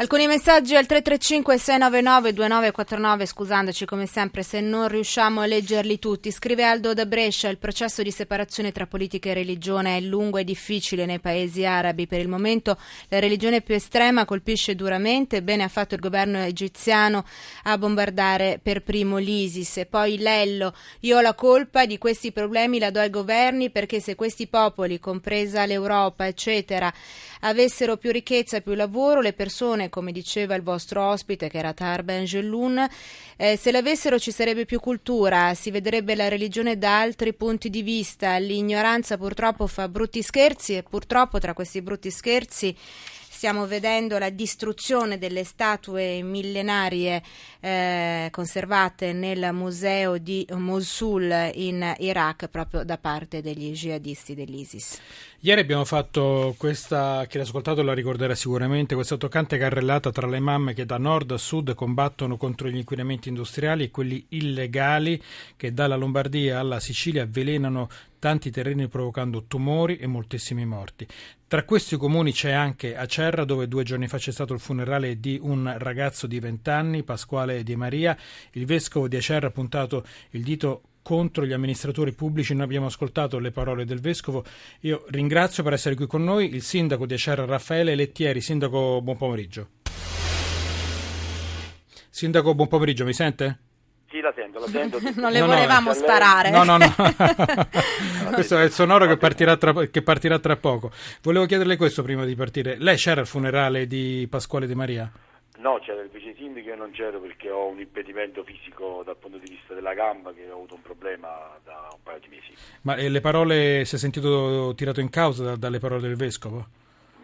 Alcuni messaggi al 335 699 2949, scusandoci come sempre se non riusciamo a leggerli tutti. Scrive Aldo da Brescia, il processo di separazione tra politica e religione è lungo e difficile nei paesi arabi. Per il momento la religione più estrema colpisce duramente, bene ha fatto il governo egiziano a bombardare per primo l'ISIS. E poi Lello, io ho la colpa di questi problemi, la do ai governi perché se questi popoli, compresa l'Europa, eccetera, avessero più ricchezza più lavoro, le persone come diceva il vostro ospite che era Tar Benjeloun, eh, se l'avessero ci sarebbe più cultura, si vedrebbe la religione da altri punti di vista, l'ignoranza purtroppo fa brutti scherzi e purtroppo tra questi brutti scherzi stiamo vedendo la distruzione delle statue millenarie eh, conservate nel museo di Mosul in Iraq proprio da parte degli jihadisti dell'ISIS. Ieri abbiamo fatto questa, chi l'ha ascoltato la ricorderà sicuramente, questa toccante carrellata tra le mamme che da nord a sud combattono contro gli inquinamenti industriali e quelli illegali che dalla Lombardia alla Sicilia avvelenano tanti terreni provocando tumori e moltissimi morti. Tra questi comuni c'è anche Acerra, dove due giorni fa c'è stato il funerale di un ragazzo di 20 anni, Pasquale Di Maria. Il vescovo di Acerra ha puntato il dito contro gli amministratori pubblici. Noi abbiamo ascoltato le parole del vescovo. Io ringrazio per essere qui con noi il sindaco di Acerra, Raffaele Lettieri. Sindaco, buon pomeriggio. Sindaco, buon pomeriggio, mi sente? Sì, la sento, la sento. non le no, volevamo no, sparare. No, no, no. questo è il sonoro che partirà, tra, che partirà, tra, poco. Volevo chiederle questo prima di partire. Lei c'era al funerale di Pasquale De Maria? No, c'era il vice sindaco e non c'ero perché ho un impedimento fisico dal punto di vista della gamba che ho avuto un problema da un paio di mesi. Ma le parole, si è sentito tirato in causa da, dalle parole del vescovo?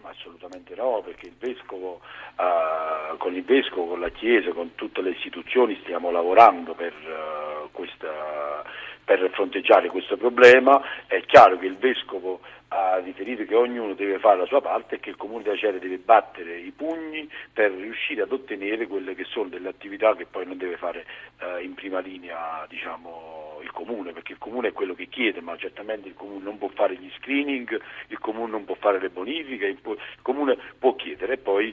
Assolutamente no, perché il vescovo Uh, con il Vescovo, con la Chiesa, con tutte le istituzioni stiamo lavorando per, uh, questa, per fronteggiare questo problema. È chiaro che il Vescovo ha riferito che ognuno deve fare la sua parte e che il Comune di Acere deve battere i pugni per riuscire ad ottenere quelle che sono delle attività che poi non deve fare uh, in prima linea diciamo, il Comune, perché il Comune è quello che chiede, ma certamente il Comune non può fare gli screening, il Comune non può fare le bonifiche, il, Comune può chiedere e poi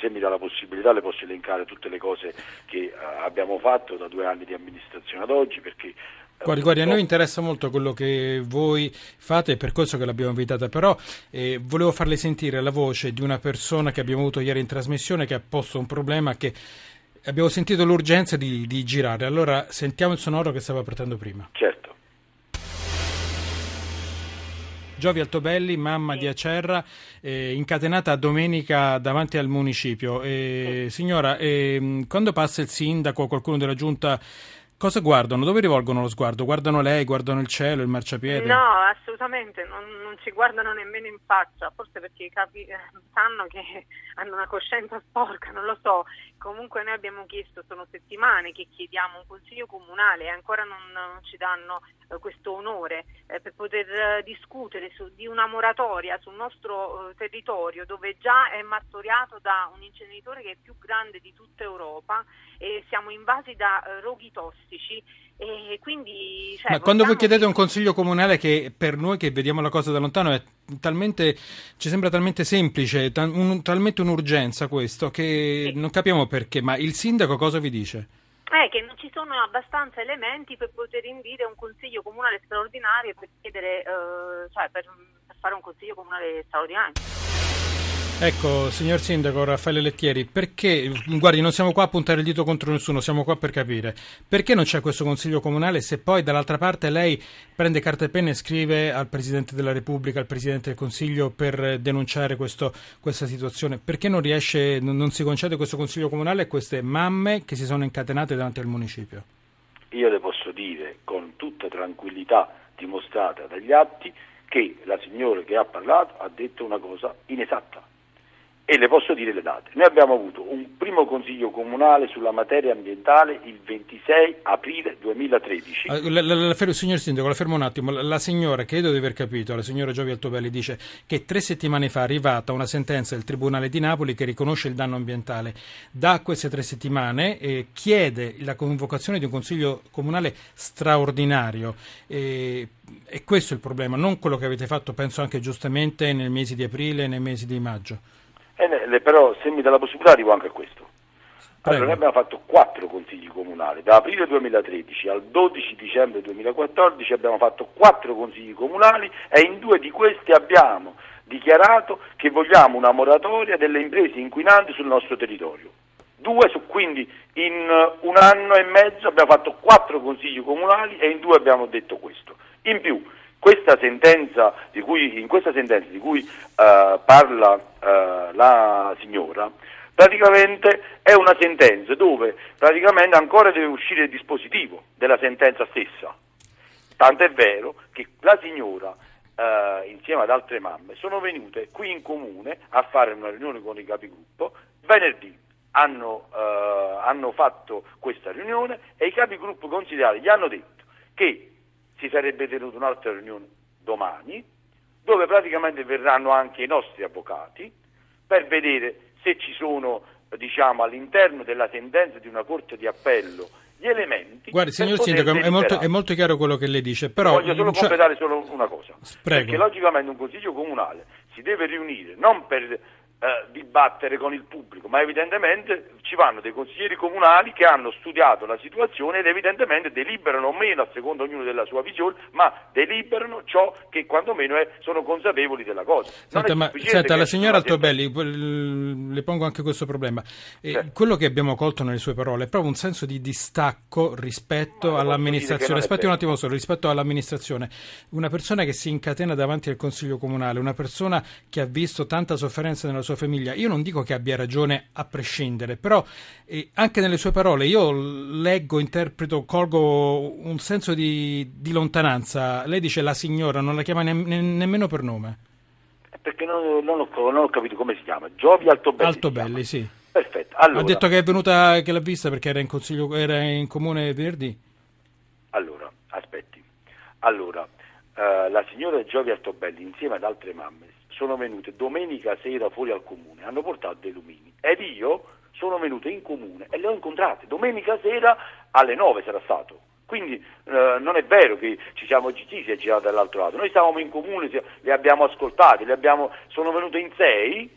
se mi dà la possibilità le posso elencare tutte le cose che uh, abbiamo fatto da due anni di amministrazione ad oggi, perché eh, Guardi, guardi, a noi interessa molto quello che voi fate, è per questo che l'abbiamo invitata, però eh, volevo farle sentire la voce di una persona che abbiamo avuto ieri in trasmissione che ha posto un problema che abbiamo sentito l'urgenza di, di, girare, allora sentiamo il sonoro che stava partendo prima. Certo. Giovi Altobelli, mamma di Acerra, eh, incatenata a domenica davanti al municipio. Eh. Signora, eh, quando passa il sindaco o qualcuno della giunta Cosa guardano? Dove rivolgono lo sguardo? Guardano lei, guardano il cielo, il marciapiede? No, assolutamente, non, non ci guardano nemmeno in faccia, forse perché i capi eh, sanno che hanno una coscienza sporca, non lo so. Comunque noi abbiamo chiesto, sono settimane che chiediamo un consiglio comunale e ancora non, non ci danno eh, questo onore eh, per poter eh, discutere su, di una moratoria sul nostro eh, territorio dove già è martoriato da un inceneritore che è più grande di tutta Europa e siamo invasi da eh, roghi tossici e quindi, cioè, Ma quando voi chiedete un consiglio comunale che per noi che vediamo la cosa da lontano è talmente, ci sembra talmente semplice, tal, un, talmente un'urgenza questo che sì. non capiamo perché, ma il sindaco cosa vi dice? è che non ci sono abbastanza elementi per poter indire un consiglio comunale straordinario per chiedere, eh, cioè per, per fare un consiglio comunale straordinario. Ecco, signor Sindaco Raffaele Lettieri, perché, guardi, non siamo qua a puntare il dito contro nessuno, siamo qua per capire. Perché non c'è questo Consiglio Comunale se poi dall'altra parte lei prende carta e penna e scrive al Presidente della Repubblica, al Presidente del Consiglio per denunciare questo, questa situazione? Perché non riesce, non si concede questo Consiglio Comunale a queste mamme che si sono incatenate davanti al municipio? Io le posso dire con tutta tranquillità dimostrata dagli atti che la signora che ha parlato ha detto una cosa inesatta e le posso dire le date. Noi abbiamo avuto un primo consiglio comunale sulla materia ambientale il 26 aprile 2013. Ah, la, la, la, signor Sindaco, la fermo un attimo. La, signora, credo di aver capito, la signora Giovi Altobelli dice che tre settimane fa è arrivata una sentenza del Tribunale di Napoli che riconosce il danno ambientale. Da queste tre settimane eh, chiede la convocazione di un consiglio comunale straordinario. Eh, e questo il problema, non quello che avete fatto, penso anche giustamente, nel mese di aprile e nei mesi di maggio. Eh, però se mi dà la possibilità arrivo anche a questo. Allora, noi abbiamo fatto quattro consigli comunali, da aprile 2013 al 12 dicembre 2014 abbiamo fatto quattro consigli comunali e in due di questi abbiamo dichiarato che vogliamo una moratoria delle imprese inquinanti sul nostro territorio. Due su, quindi in un anno e mezzo abbiamo fatto quattro consigli comunali e in due abbiamo detto questo. In più, questa sentenza cui, in questa sentenza di cui uh, parla uh, la signora, praticamente è una sentenza dove praticamente ancora deve uscire il dispositivo della sentenza stessa. Tanto è vero che la signora eh, insieme ad altre mamme sono venute qui in comune a fare una riunione con i capigruppo venerdì. Hanno, eh, hanno fatto questa riunione e i capigruppo consigliari gli hanno detto che si sarebbe tenuta un'altra riunione domani dove praticamente verranno anche i nostri avvocati per vedere se ci sono diciamo, all'interno della sentenza di una corte di appello gli elementi. Guardi, signor Sindaco, è molto, è molto, chiaro quello che lei dice, però... Voglio solo completare solo una cosa. Prego. Perché logicamente un consiglio comunale si deve riunire non per eh, dibattere con il pubblico, ma evidentemente ci vanno dei consiglieri comunali che hanno studiato la situazione ed evidentemente deliberano o meno, a seconda ognuno della sua visione, ma deliberano ciò che quantomeno è, sono consapevoli della cosa. Senta, ma, senta la signora Altobelli, le pongo anche questo problema. Eh, sì. Quello che abbiamo colto nelle sue parole è proprio un senso di distacco rispetto all'amministrazione. Aspetti un attimo solo, rispetto all'amministrazione. Una persona che si incatena davanti al Consiglio Comunale, una persona che ha visto tanta sofferenza nella sua famiglia. Io non dico che abbia ragione a prescindere, però eh, anche nelle sue parole io leggo, interpreto, colgo un senso di, di lontananza. Lei dice la signora, non la chiama ne, ne, nemmeno per nome. Perché non, non, ho, non, ho, capito come si chiama. Giovi Altobelli. Altobelli, sì. Perfetto. Allora, ha detto che è venuta, che l'ha vista perché era in, consiglio, era in comune venerdì. Allora, aspetti. Allora, uh, la signora Giovi Altobelli insieme ad altre mamme sono venute domenica sera fuori al comune, hanno portato dei lumini. Ed io sono venuto in comune e le ho incontrate. Domenica sera alle 9 sarà stato. Quindi eh, non è vero che ci siamo zittiti e girati dall'altro lato, noi stavamo in comune, le abbiamo ascoltate, le abbiamo, sono venute in sei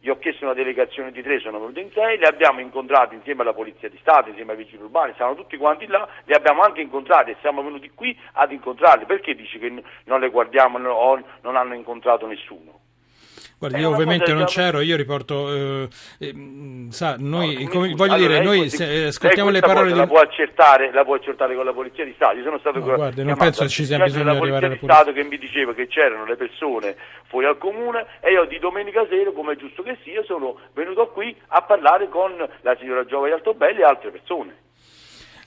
gli ho chiesto una delegazione di tre, sono venuti in sei, li abbiamo incontrati insieme alla Polizia di Stato, insieme ai vigili urbani, stavano tutti quanti là, li abbiamo anche incontrati e siamo venuti qui ad incontrarli. Perché dici che non le guardiamo o non hanno incontrato nessuno? Guardi, io ovviamente non c'ero, io riporto, eh, eh, sa, noi, no, come, voglio allora, dire, noi se, ascoltiamo le parole di... La può, accertare, la può accertare con la Polizia di Stato, io sono stato... No, guardi, non penso ci sia bisogno di arrivare alla Polizia Stato che mi diceva che c'erano le persone fuori al comune e io di domenica sera, come è giusto che sia, sono venuto qui a parlare con la signora Giova Altobelli e altre persone.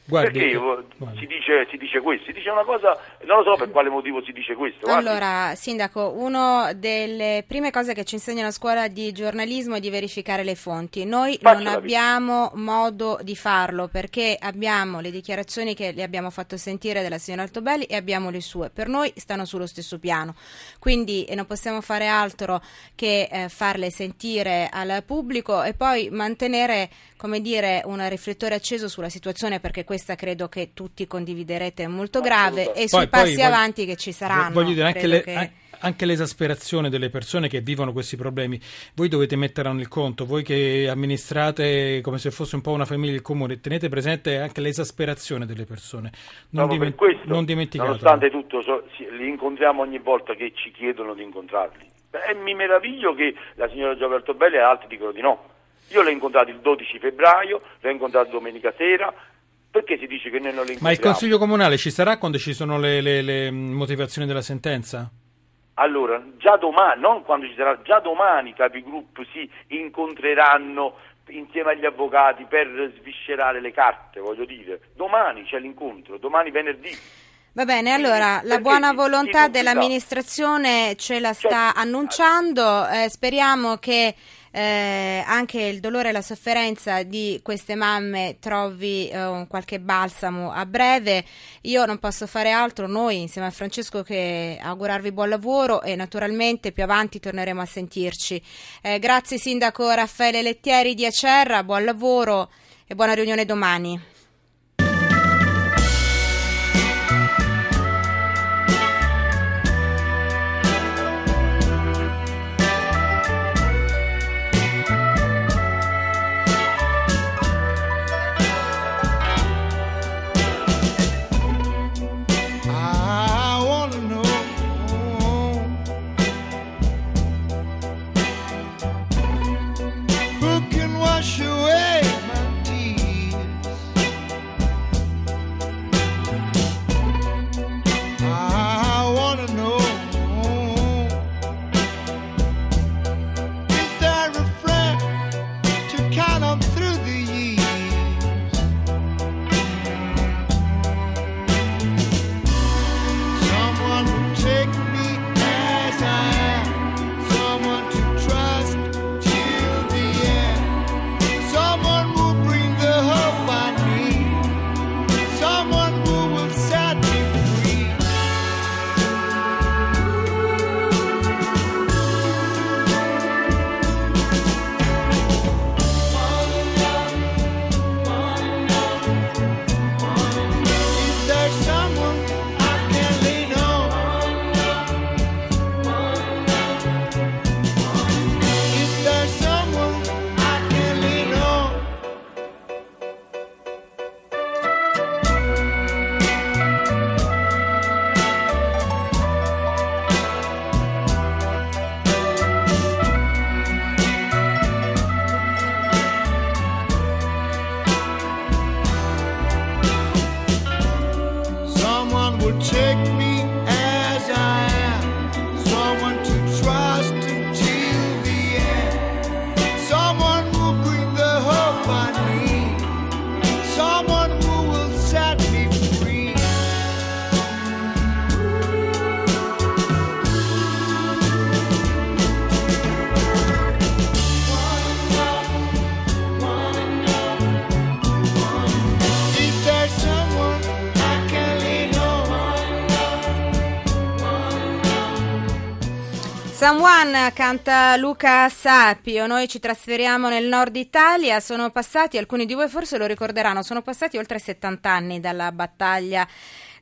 Guardi, Perché guardi. Si, dice, si, dice, questo? Si dice una cosa, non lo so per quale motivo si dice questo. Guardi. Allora, Sindaco, una delle prime cose che ci insegna la scuola di giornalismo è di verificare le fonti. Noi Faccio non abbiamo vita. modo di farlo perché abbiamo le dichiarazioni che le abbiamo fatto sentire della signora Altobelli e abbiamo le sue. Per noi stanno sullo stesso piano. Quindi non possiamo fare altro che eh, farle sentire al pubblico e poi mantenere, come dire, un riflettore acceso sulla situazione perché questa credo che tutti condividerete, è molto grave e sui passi poi, avanti che ci saranno. Voglio dire, anche, le, che... anche, l'esasperazione delle persone che vivono questi problemi, voi dovete metterla nel conto, voi che amministrate come se fosse un po' una famiglia il comune, tenete presente anche l'esasperazione delle persone. Non, diment- questo, non dimenticatelo. Nonostante tutto, so, li incontriamo ogni volta che ci chiedono di incontrarli. E mi meraviglio che la signora Gioberto Belli e altri dicono di no. Io l'ho incontrato il 12 febbraio, l'ho incontrato domenica sera, perché si dice che noi non le incontriamo? Ma il Consiglio Comunale ci sarà quando ci sono le, le, le motivazioni della sentenza? Allora, già domani, non quando ci sarà, già domani i capigruppo si incontreranno insieme agli avvocati per sviscerare le carte, voglio dire. Domani c'è l'incontro, domani venerdì. Va bene, allora la buona volontà dell'amministrazione ce la sta certo. annunciando, eh, speriamo che eh, anche il dolore e la sofferenza di queste mamme trovi eh, qualche balsamo a breve. Io non posso fare altro, noi insieme a Francesco, che augurarvi buon lavoro e naturalmente più avanti torneremo a sentirci. Eh, grazie Sindaco Raffaele Lettieri di Acerra, buon lavoro e buona riunione domani. Someone canta Luca Sapio, noi ci trasferiamo nel nord Italia, sono passati, alcuni di voi forse lo ricorderanno, sono passati oltre 70 anni dalla battaglia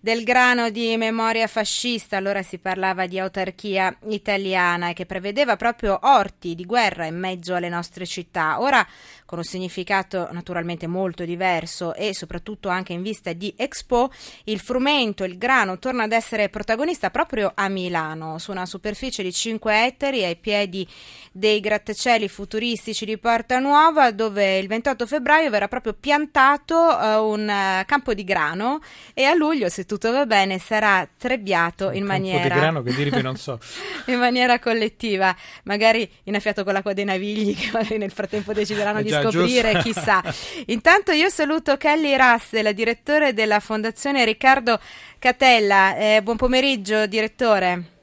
del grano di memoria fascista, allora si parlava di autarchia italiana e che prevedeva proprio orti di guerra in mezzo alle nostre città. Ora con un significato naturalmente molto diverso e soprattutto anche in vista di Expo, il frumento, il grano torna ad essere protagonista proprio a Milano, su una superficie di 5 ettari ai piedi dei grattacieli futuristici di Porta Nuova, dove il 28 febbraio verrà proprio piantato uh, un uh, campo di grano e a luglio, se tutto va bene, sarà trebbiato in maniera di grano che dirvi non so. in maniera collettiva, magari innaffiato con l'acqua dei navigli che magari nel frattempo decideranno Eh di scoprire, giusto. chissà. Intanto io saluto Kelly Russell, direttore della Fondazione Riccardo Catella. Eh, buon pomeriggio, direttore.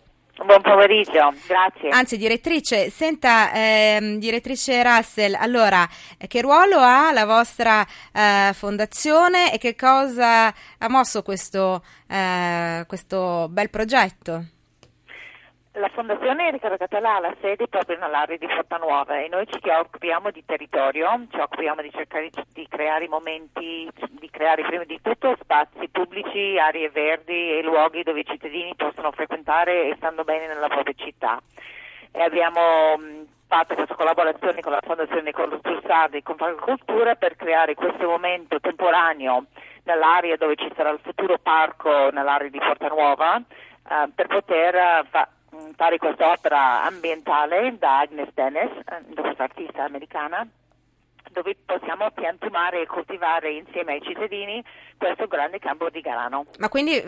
Buon pomeriggio, grazie. Anzi, direttrice, senta, ehm, direttrice Russell, allora, che ruolo ha la vostra eh, fondazione e che cosa ha mosso questo, eh, questo bel progetto? La Fondazione Riccardo Catella ha la sede proprio nell'area di Fortanuova e noi ci occupiamo di territorio, ci occupiamo di cercare di creare momenti, di creare prima di tutto spazi pubblici, aree verdi e luoghi dove i cittadini possono frequentare e stando bene nella propria città. E abbiamo mh, fatto questa collaborazione con la Fondazione Nicola Stussardi e con Agricoltura per creare questo momento temporaneo nell'area dove ci sarà il futuro parco nell'area di Fortanuova eh, per poter eh, fa- mh, fare quest'opera ambientale da Agnes Dennis, eh, questa artista americana, dove possiamo piantumare e coltivare insieme ai cittadini questo grande campo di grano. Ma quindi eh,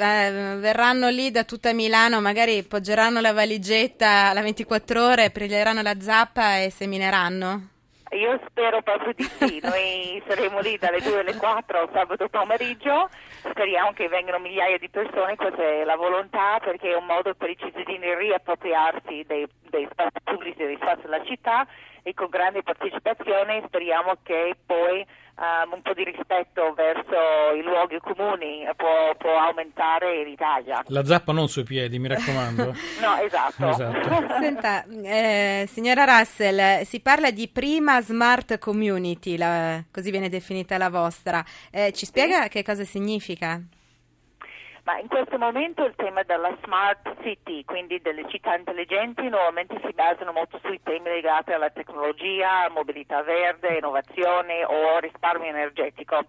verranno lì da tutta Milano, magari poggeranno la valigetta alla 24 ore, prenderanno la zappa e semineranno? Io spero proprio di sì, noi saremo lì dalle 2 alle 4 sabato pomeriggio, speriamo che vengano migliaia di persone, questa è la volontà perché è un modo per i cittadini riappropriarsi dei, dei spazi pubblici, dei spazi della città e con grande partecipazione speriamo che poi um, un po' di rispetto verso i luoghi comuni può, può aumentare in Italia. La zappa non sui piedi, mi raccomando. No, esatto. Esatto. Senta, eh, signora Russell, si parla di prima smart community, la- così viene definita la vostra. Eh, ci spiega che cosa significa? Ma in questo momento il tema della smart city, quindi delle città intelligenti, nuovamente si basano molto sui temi legati alla tecnologia, mobilità verde, innovazione o risparmio energetico.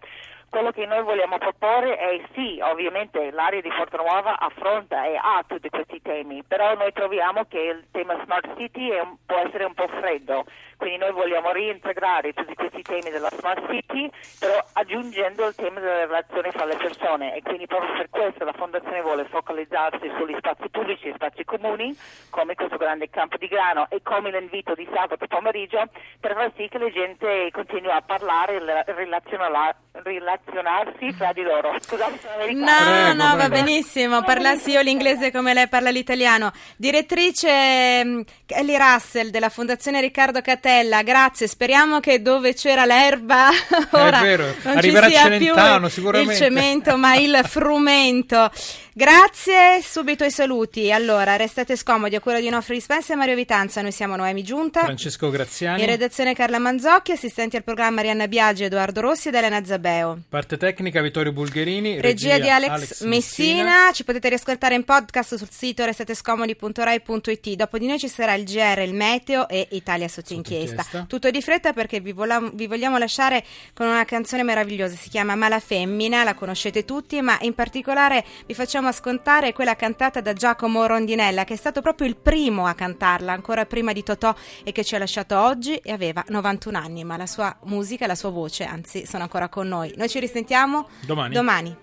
Quello che noi vogliamo proporre è sì, ovviamente l'area di Fortanuova affronta e ha tutti questi temi, però noi troviamo che il tema smart city un- può essere un po' freddo, quindi noi vogliamo reintegrare tutti questi temi della smart city, però aggiungendo il tema della relazione fra le persone e quindi proprio per questo la Fondazione vuole focalizzarsi sugli spazi pubblici e spazi comuni, come questo grande campo di grano e come l'invito di sabato pomeriggio, per far sì che la gente continui a parlare e la- relazionala- relazionarsi fra di loro. Scusate, sono No, americana. no, va benissimo, parlassi io l'inglese come lei parla l'italiano. Direttrice mm, Kelly Russell della Fondazione Riccardo Catella, grazie, speriamo che dove c'era l'erba ora vero, non arriverà ci sia Celentano, più sicuramente. il cemento ma il frumento. Grazie, subito i saluti. Allora, restate scomodi a cura di Nofri Dispensa e Mario Vitanza, noi siamo Noemi Giunta. Francesco Graziani. In redazione Carla Manzocchi, assistenti al programma Arianna Biagi, Edoardo Rossi ed Elena Zabeo. Parte tecnica Vittorio Bulgherini. Regia, di Alex, Alex Messina. ci potete riascoltare in podcast sul sito restatescomodi.rai.it. Dopo di noi ci sarà il GR, il meteo e Italia sotto Sotto inchiesta. inchiesta. Tutto di fretta perché vi, volam- vi vogliamo lasciare con una canzone meravigliosa, si chiama Mala Femmina, la conoscete tutti, ma in particolare vi facciamo ascoltare quella cantata da Giacomo Rondinella, che è stato proprio il primo a cantarla, ancora prima di Totò e che ci ha lasciato oggi e aveva 91 anni, ma la sua musica e la sua voce, anzi, sono ancora con noi. Noi ci risentiamo Domani. domani.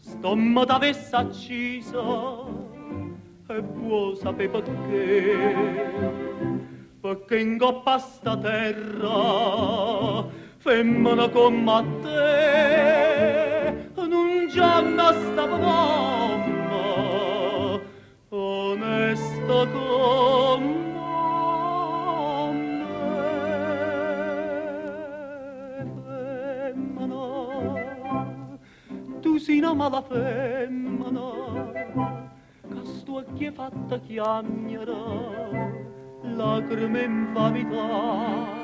Stomma t'avesse acciso e vuoi sapere perché perché in coppa a sta terra femmina come te. Non già sta mamma onesta come sei una mala femmina casto a chi fatta chiagnera, lacrime in